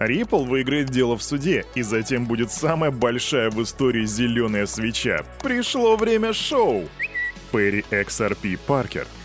Ripple выиграет дело в суде, и затем будет самая большая в истории зеленая свеча. Пришло время шоу! Перри XRP Паркер –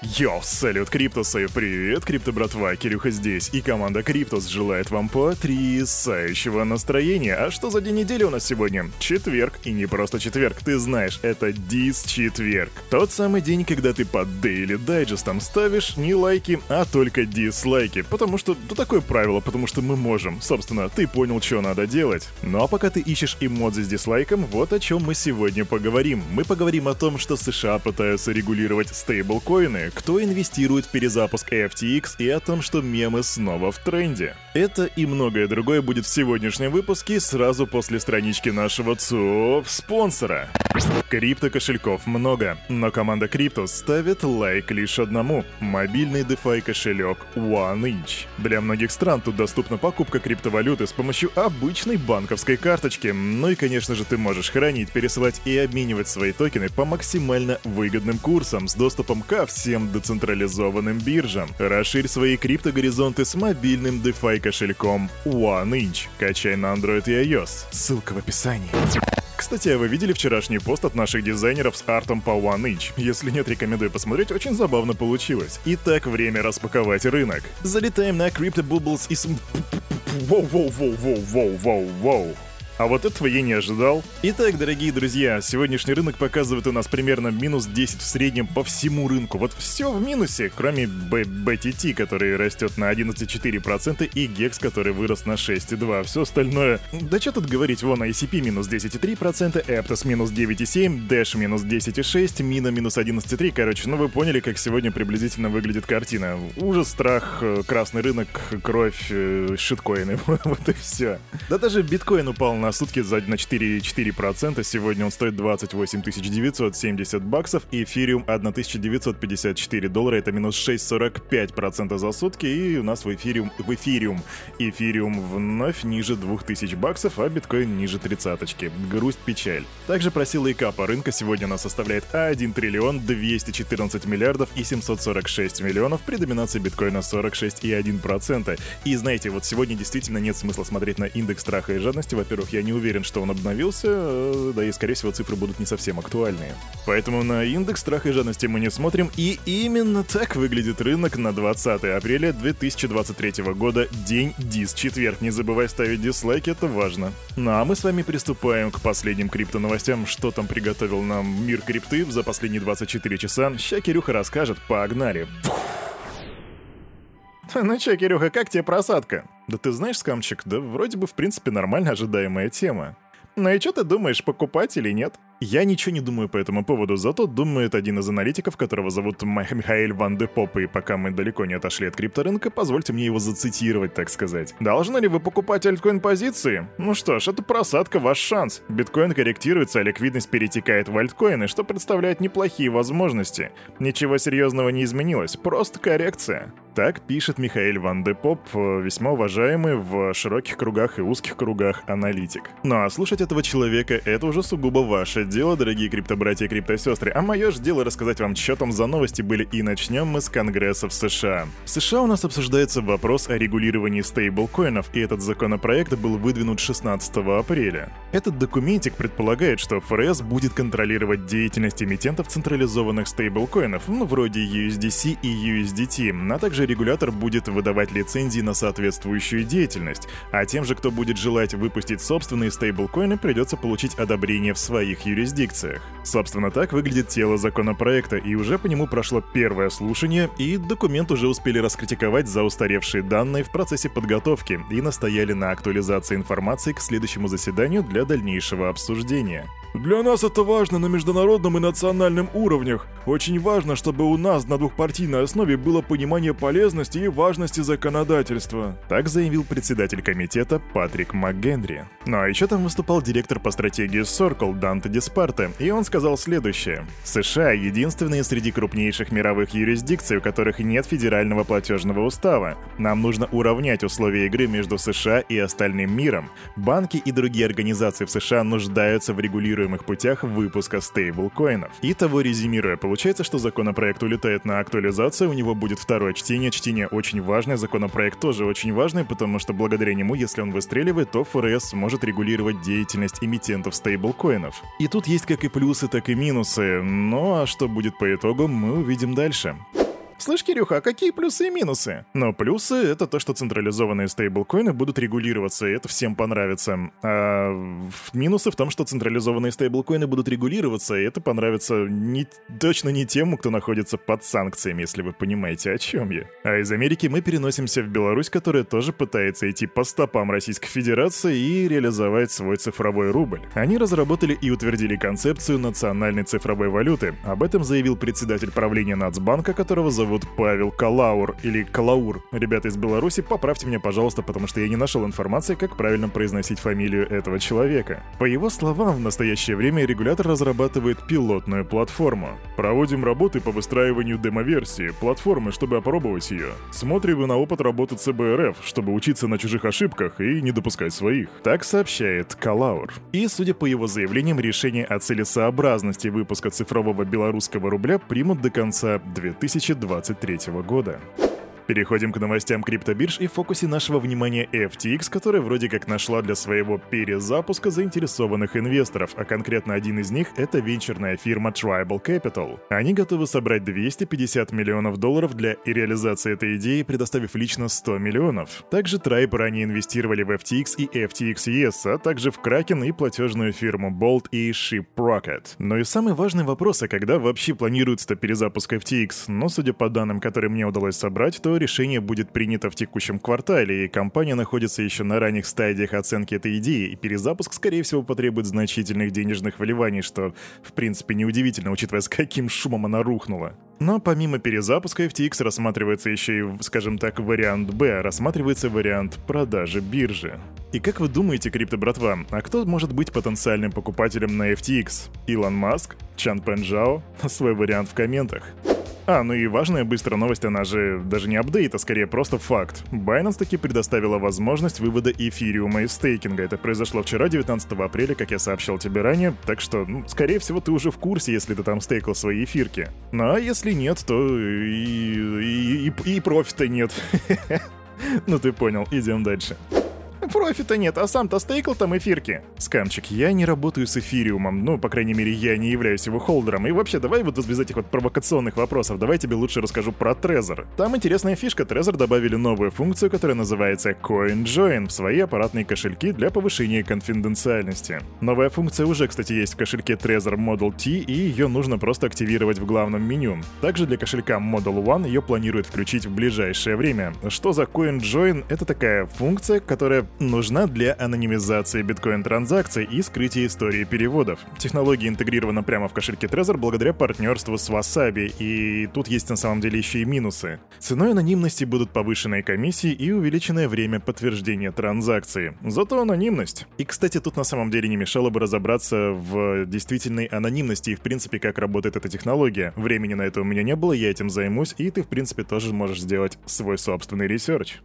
Йоу, салют Криптусы, привет, Крипто братва, Кирюха здесь, и команда Криптус желает вам потрясающего настроения. А что за день недели у нас сегодня? Четверг, и не просто четверг, ты знаешь, это дис-четверг. Тот самый день, когда ты под Daily Digest ставишь не лайки, а только дизлайки, потому что, ну такое правило, потому что мы можем. Собственно, ты понял, что надо делать. Ну а пока ты ищешь эмодзи с дизлайком, вот о чем мы сегодня поговорим. Мы поговорим о том, что США пытаются регулировать стейблкоины, кто инвестирует в перезапуск FTX и о том, что мемы снова в тренде. Это и многое другое будет в сегодняшнем выпуске сразу после странички нашего ЦОП-спонсора. Крипто-кошельков много, но команда Cryptos ставит лайк лишь одному – мобильный DeFi кошелек OneInch. Для многих стран тут доступна покупка криптовалюты с помощью обычной банковской карточки. Ну и, конечно же, ты можешь хранить, пересылать и обменивать свои токены по максимально выгодным курсам с доступом ко всем всем децентрализованным биржам. Расширь свои криптогоризонты с мобильным DeFi кошельком OneInch. Качай на Android и iOS. Ссылка в описании. Кстати, а вы видели вчерашний пост от наших дизайнеров с артом по OneInch? Если нет, рекомендую посмотреть, очень забавно получилось. Итак, время распаковать рынок. Залетаем на Crypto Bubbles и... Воу-воу-воу-воу-воу-воу-воу. А вот этого я не ожидал. Итак, дорогие друзья, сегодняшний рынок показывает у нас примерно минус 10 в среднем по всему рынку. Вот все в минусе, кроме BTT, который растет на 11,4%, и GEX, который вырос на 6,2%. Все остальное... Да что тут говорить, вон ICP минус 10,3%, Aptos минус 9,7%, Dash минус 10,6%, Mina минус 11,3%. Короче, ну вы поняли, как сегодня приблизительно выглядит картина. Ужас, страх, э, красный рынок, кровь, э, шиткоины. вот и все. Да даже биткоин упал на на сутки за на 4,4%. Сегодня он стоит 28 970 баксов. И эфириум 1954 доллара. Это минус 6,45% за сутки. И у нас в эфириум, в эфириум, эфириум вновь ниже 2000 баксов, а биткоин ниже тридцаточки. Грусть, печаль. Также просила и капа рынка сегодня она составляет 1 триллион 214 миллиардов и 746 миллионов при доминации биткоина 46,1%. И знаете, вот сегодня действительно нет смысла смотреть на индекс страха и жадности. Во-первых, я я не уверен, что он обновился, э, да и, скорее всего, цифры будут не совсем актуальные. Поэтому на индекс страха и жадности мы не смотрим, и именно так выглядит рынок на 20 апреля 2023 года, день дис, четверг. Не забывай ставить дизлайки, это важно. Ну а мы с вами приступаем к последним крипто-новостям. Что там приготовил нам мир крипты за последние 24 часа, ща Кирюха расскажет, погнали. Ну чё, Кирюха, как тебе просадка? Да ты знаешь, скамчик, да вроде бы в принципе нормально ожидаемая тема. Ну и что ты думаешь, покупать или нет? Я ничего не думаю по этому поводу, зато думает один из аналитиков, которого зовут Михаил Ван де Поп, и пока мы далеко не отошли от крипторынка, позвольте мне его зацитировать, так сказать. Должны ли вы покупать альткоин-позиции? Ну что ж, это просадка, ваш шанс. Биткоин корректируется, а ликвидность перетекает в альткоины, что представляет неплохие возможности. Ничего серьезного не изменилось, просто коррекция. Так пишет Михаил Ван де Поп, весьма уважаемый в широких кругах и узких кругах аналитик. Ну а слушать этого человека — это уже сугубо ваше дело, дорогие криптобратья и криптосестры, а мое же дело рассказать вам, что там за новости были, и начнем мы с Конгресса в США. В США у нас обсуждается вопрос о регулировании стейблкоинов, и этот законопроект был выдвинут 16 апреля. Этот документик предполагает, что ФРС будет контролировать деятельность эмитентов централизованных стейблкоинов, ну, вроде USDC и USDT, а также регулятор будет выдавать лицензии на соответствующую деятельность, а тем же, кто будет желать выпустить собственные стейблкоины, придется получить одобрение в своих юрисдикциях юрисдикциях. Собственно, так выглядит тело законопроекта, и уже по нему прошло первое слушание, и документ уже успели раскритиковать за устаревшие данные в процессе подготовки и настояли на актуализации информации к следующему заседанию для дальнейшего обсуждения. Для нас это важно на международном и национальном уровнях. Очень важно, чтобы у нас на двухпартийной основе было понимание полезности и важности законодательства. Так заявил председатель комитета Патрик МакГенри. Ну а еще там выступал директор по стратегии Circle Данте Диспарте, и он сказал следующее. США — единственные среди крупнейших мировых юрисдикций, у которых нет федерального платежного устава. Нам нужно уравнять условия игры между США и остальным миром. Банки и другие организации в США нуждаются в регулировании предсказуемых путях выпуска стейблкоинов. Итого резюмируя, получается, что законопроект улетает на актуализацию, у него будет второе чтение, чтение очень важное, законопроект тоже очень важный, потому что благодаря нему, если он выстреливает, то ФРС сможет регулировать деятельность эмитентов стейблкоинов. И тут есть как и плюсы, так и минусы, ну а что будет по итогу, мы увидим дальше. Слышь, Кирюха, а какие плюсы и минусы? Но плюсы — это то, что централизованные стейблкоины будут регулироваться, и это всем понравится. А минусы в том, что централизованные стейблкоины будут регулироваться, и это понравится не, точно не тем, кто находится под санкциями, если вы понимаете, о чем я. А из Америки мы переносимся в Беларусь, которая тоже пытается идти по стопам Российской Федерации и реализовать свой цифровой рубль. Они разработали и утвердили концепцию национальной цифровой валюты. Об этом заявил председатель правления Нацбанка, которого зовут зовут Павел Калаур или Калаур. Ребята из Беларуси, поправьте меня, пожалуйста, потому что я не нашел информации, как правильно произносить фамилию этого человека. По его словам, в настоящее время регулятор разрабатывает пилотную платформу. Проводим работы по выстраиванию демоверсии платформы, чтобы опробовать ее. Смотрим на опыт работы ЦБРФ, чтобы учиться на чужих ошибках и не допускать своих. Так сообщает Калаур. И, судя по его заявлениям, решение о целесообразности выпуска цифрового белорусского рубля примут до конца 2020 2023 года. Переходим к новостям криптобирж и фокусе нашего внимания FTX, которая вроде как нашла для своего перезапуска заинтересованных инвесторов, а конкретно один из них — это венчурная фирма Tribal Capital. Они готовы собрать 250 миллионов долларов для реализации этой идеи, предоставив лично 100 миллионов. Также Tribe ранее инвестировали в FTX и FTX а также в Kraken и платежную фирму Bolt и Shiprocket. Но и самый важный вопрос, а когда вообще планируется перезапуск FTX? Но судя по данным, которые мне удалось собрать, то решение будет принято в текущем квартале, и компания находится еще на ранних стадиях оценки этой идеи, и перезапуск, скорее всего, потребует значительных денежных вливаний, что, в принципе, неудивительно, учитывая, с каким шумом она рухнула. Но помимо перезапуска FTX рассматривается еще и, скажем так, вариант Б, рассматривается вариант продажи биржи. И как вы думаете, крипто-братва, а кто может быть потенциальным покупателем на FTX? Илон Маск? Чан Пенжао? Свой вариант в комментах. А, ну и важная быстрая новость, она же даже не апдейт, а скорее просто факт. Binance таки предоставила возможность вывода эфириума из стейкинга. Это произошло вчера, 19 апреля, как я сообщал тебе ранее, так что, ну, скорее всего, ты уже в курсе, если ты там стейкал свои эфирки. Ну а если нет, то и, и, и, и профита нет. Ну ты понял, идем дальше. Профита нет, а сам-то стейкал там эфирки. Скамчик, я не работаю с эфириумом, ну, по крайней мере, я не являюсь его холдером. И вообще, давай вот без этих вот провокационных вопросов, давай тебе лучше расскажу про Trezor. Там интересная фишка, Trezor добавили новую функцию, которая называется CoinJoin в свои аппаратные кошельки для повышения конфиденциальности. Новая функция уже, кстати, есть в кошельке Trezor Model T, и ее нужно просто активировать в главном меню. Также для кошелька Model One ее планируют включить в ближайшее время. Что за CoinJoin? Это такая функция, которая нужна для анонимизации биткоин-транзакций и скрытия истории переводов. Технология интегрирована прямо в кошельке Trezor благодаря партнерству с Wasabi, и тут есть на самом деле еще и минусы. Ценой анонимности будут повышенные комиссии и увеличенное время подтверждения транзакции. Зато анонимность. И, кстати, тут на самом деле не мешало бы разобраться в действительной анонимности и, в принципе, как работает эта технология. Времени на это у меня не было, я этим займусь, и ты, в принципе, тоже можешь сделать свой собственный research.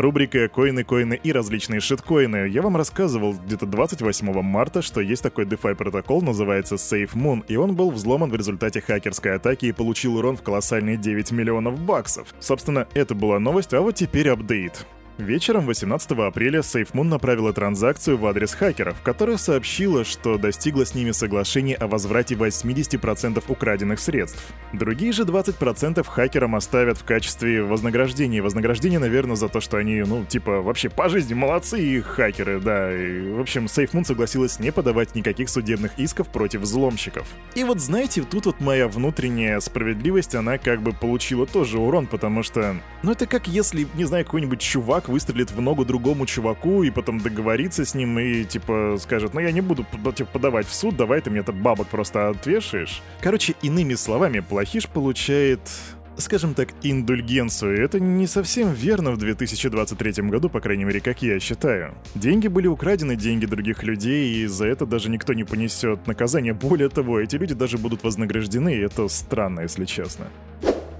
Рубрика «Коины, коины и различные шиткоины». Я вам рассказывал где-то 28 марта, что есть такой DeFi протокол, называется SafeMoon, и он был взломан в результате хакерской атаки и получил урон в колоссальные 9 миллионов баксов. Собственно, это была новость, а вот теперь апдейт. Вечером 18 апреля SafeMoon направила транзакцию в адрес хакеров, которая сообщила, что достигла с ними соглашения о возврате 80% украденных средств. Другие же 20% хакерам оставят в качестве вознаграждения. Вознаграждение, наверное, за то, что они, ну, типа, вообще по жизни молодцы и хакеры, да. И, в общем, SafeMoon согласилась не подавать никаких судебных исков против взломщиков. И вот знаете, тут вот моя внутренняя справедливость, она как бы получила тоже урон, потому что, ну это как если, не знаю, какой-нибудь чувак выстрелит в ногу другому чуваку и потом договорится с ним и, типа, скажет, ну я не буду типа, подавать в суд, давай ты мне этот бабок просто отвешаешь. Короче, иными словами, плохиш получает скажем так, индульгенцию. Это не совсем верно в 2023 году, по крайней мере, как я считаю. Деньги были украдены, деньги других людей, и за это даже никто не понесет наказание. Более того, эти люди даже будут вознаграждены, и это странно, если честно.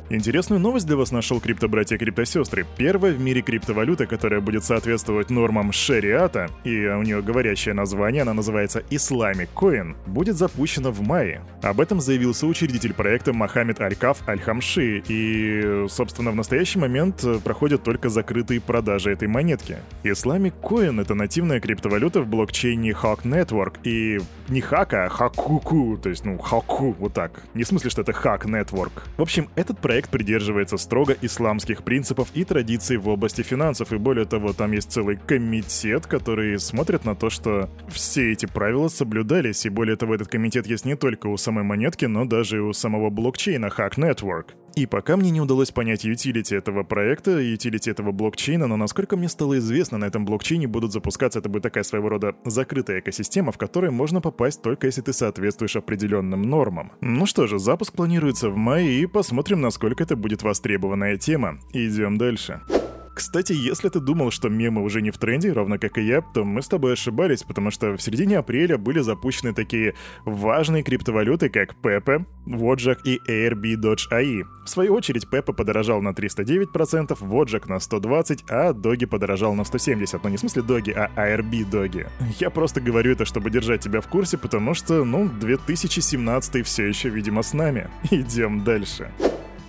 Интересную новость для вас нашел криптобратья криптосестры. Первая в мире криптовалюта, которая будет соответствовать нормам шариата, и у нее говорящее название, она называется Islamic Coin, будет запущена в мае. Об этом заявил соучредитель проекта Мохаммед Аль-Каф Аль-Хамши, и, собственно, в настоящий момент проходят только закрытые продажи этой монетки. Islamic Coin — это нативная криптовалюта в блокчейне Hawk Network, и не Хака, а Хакуку, то есть, ну, Хаку, вот так. Не в смысле, что это Hack Network. В общем, этот проект проект придерживается строго исламских принципов и традиций в области финансов, и более того, там есть целый комитет, который смотрит на то, что все эти правила соблюдались, и более того, этот комитет есть не только у самой монетки, но даже и у самого блокчейна Hack Network. И пока мне не удалось понять ютилити этого проекта, ютилити этого блокчейна, но насколько мне стало известно, на этом блокчейне будут запускаться, это будет такая своего рода закрытая экосистема, в которой можно попасть только если ты соответствуешь определенным нормам. Ну что же, запуск планируется в мае, и посмотрим, насколько это будет востребованная тема. Идем дальше. Кстати, если ты думал, что мемы уже не в тренде, равно как и я, то мы с тобой ошибались, потому что в середине апреля были запущены такие важные криптовалюты, как Pepe, Wojak и ARB Dodge AI. В свою очередь, Pepe подорожал на 309%, Wojak на 120%, а Доги подорожал на 170%. Ну не в смысле Доги, а ARB Доги. Я просто говорю это, чтобы держать тебя в курсе, потому что, ну, 2017 все еще, видимо, с нами. Идем дальше.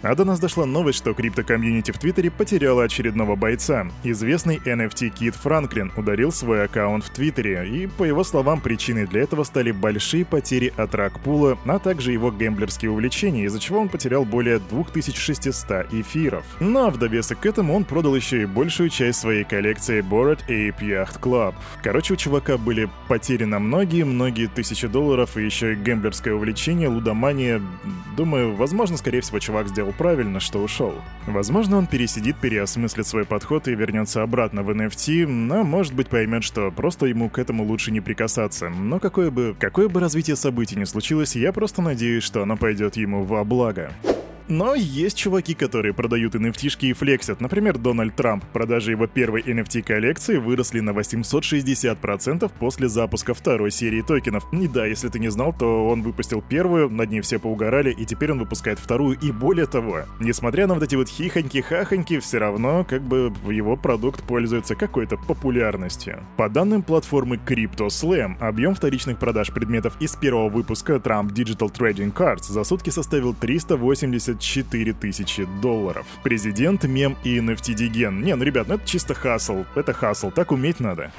А до нас дошла новость, что крипто-комьюнити в Твиттере потеряла очередного бойца. Известный NFT Кит Франклин ударил свой аккаунт в Твиттере, и, по его словам, причиной для этого стали большие потери от ракпула, а также его гэмблерские увлечения, из-за чего он потерял более 2600 эфиров. Но в довесок к этому он продал еще и большую часть своей коллекции Bored Ape Yacht Club. Короче, у чувака были потери на многие-многие тысячи долларов и еще и гэмблерское увлечение, лудомания. Думаю, возможно, скорее всего, чувак сделал правильно, что ушел. Возможно, он пересидит, переосмыслит свой подход и вернется обратно в NFT, но, может быть, поймет, что просто ему к этому лучше не прикасаться. Но какое бы, какое бы развитие событий ни случилось, я просто надеюсь, что оно пойдет ему во благо. Но есть чуваки, которые продают nft и флексят. Например, Дональд Трамп. Продажи его первой NFT-коллекции выросли на 860% после запуска второй серии токенов. И да, если ты не знал, то он выпустил первую, над ней все поугорали, и теперь он выпускает вторую, и более того. Несмотря на вот эти вот хихоньки-хахоньки, все равно как бы его продукт пользуется какой-то популярностью. По данным платформы CryptoSlam, объем вторичных продаж предметов из первого выпуска Trump Digital Trading Cards за сутки составил 380 24 тысячи долларов. Президент, мем и NFT диген. Не, ну ребят, ну это чисто хасл. Это хасл, так уметь надо.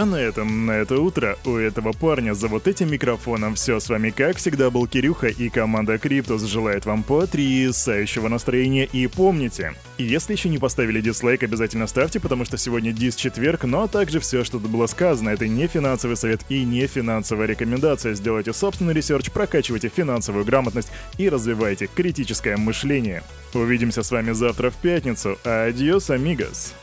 А на этом, на это утро у этого парня за вот этим микрофоном все с вами как всегда был Кирюха и команда Криптус желает вам потрясающего настроения и помните, если еще не поставили дизлайк, обязательно ставьте, потому что сегодня дис-четверг, но также все, что было сказано, это не финансовый совет и не финансовая рекомендация. Сделайте собственный research, прокачивайте финансовую грамотность и развивайте критическое мышление. Увидимся с вами завтра в пятницу. Adiós, amigos!